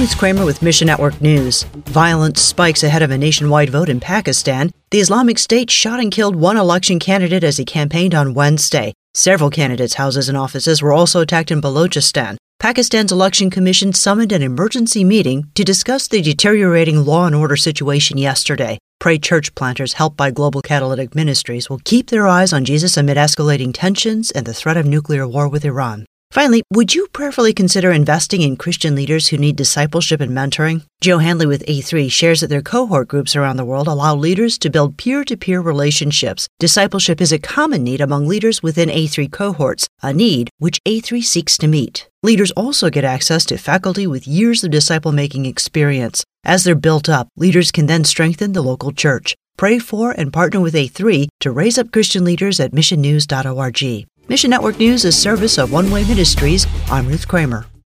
Ruth Kramer with Mission Network News. Violence spikes ahead of a nationwide vote in Pakistan. The Islamic State shot and killed one election candidate as he campaigned on Wednesday. Several candidates' houses and offices were also attacked in Balochistan. Pakistan's election commission summoned an emergency meeting to discuss the deteriorating law and order situation yesterday. Pray church planters helped by Global Catalytic Ministries will keep their eyes on Jesus amid escalating tensions and the threat of nuclear war with Iran. Finally, would you prayerfully consider investing in Christian leaders who need discipleship and mentoring? Joe Handley with A3 shares that their cohort groups around the world allow leaders to build peer to peer relationships. Discipleship is a common need among leaders within A3 cohorts, a need which A3 seeks to meet. Leaders also get access to faculty with years of disciple making experience. As they're built up, leaders can then strengthen the local church. Pray for and partner with A3 to raise up Christian leaders at missionnews.org. Mission Network News is service of One Way Ministries. I'm Ruth Kramer.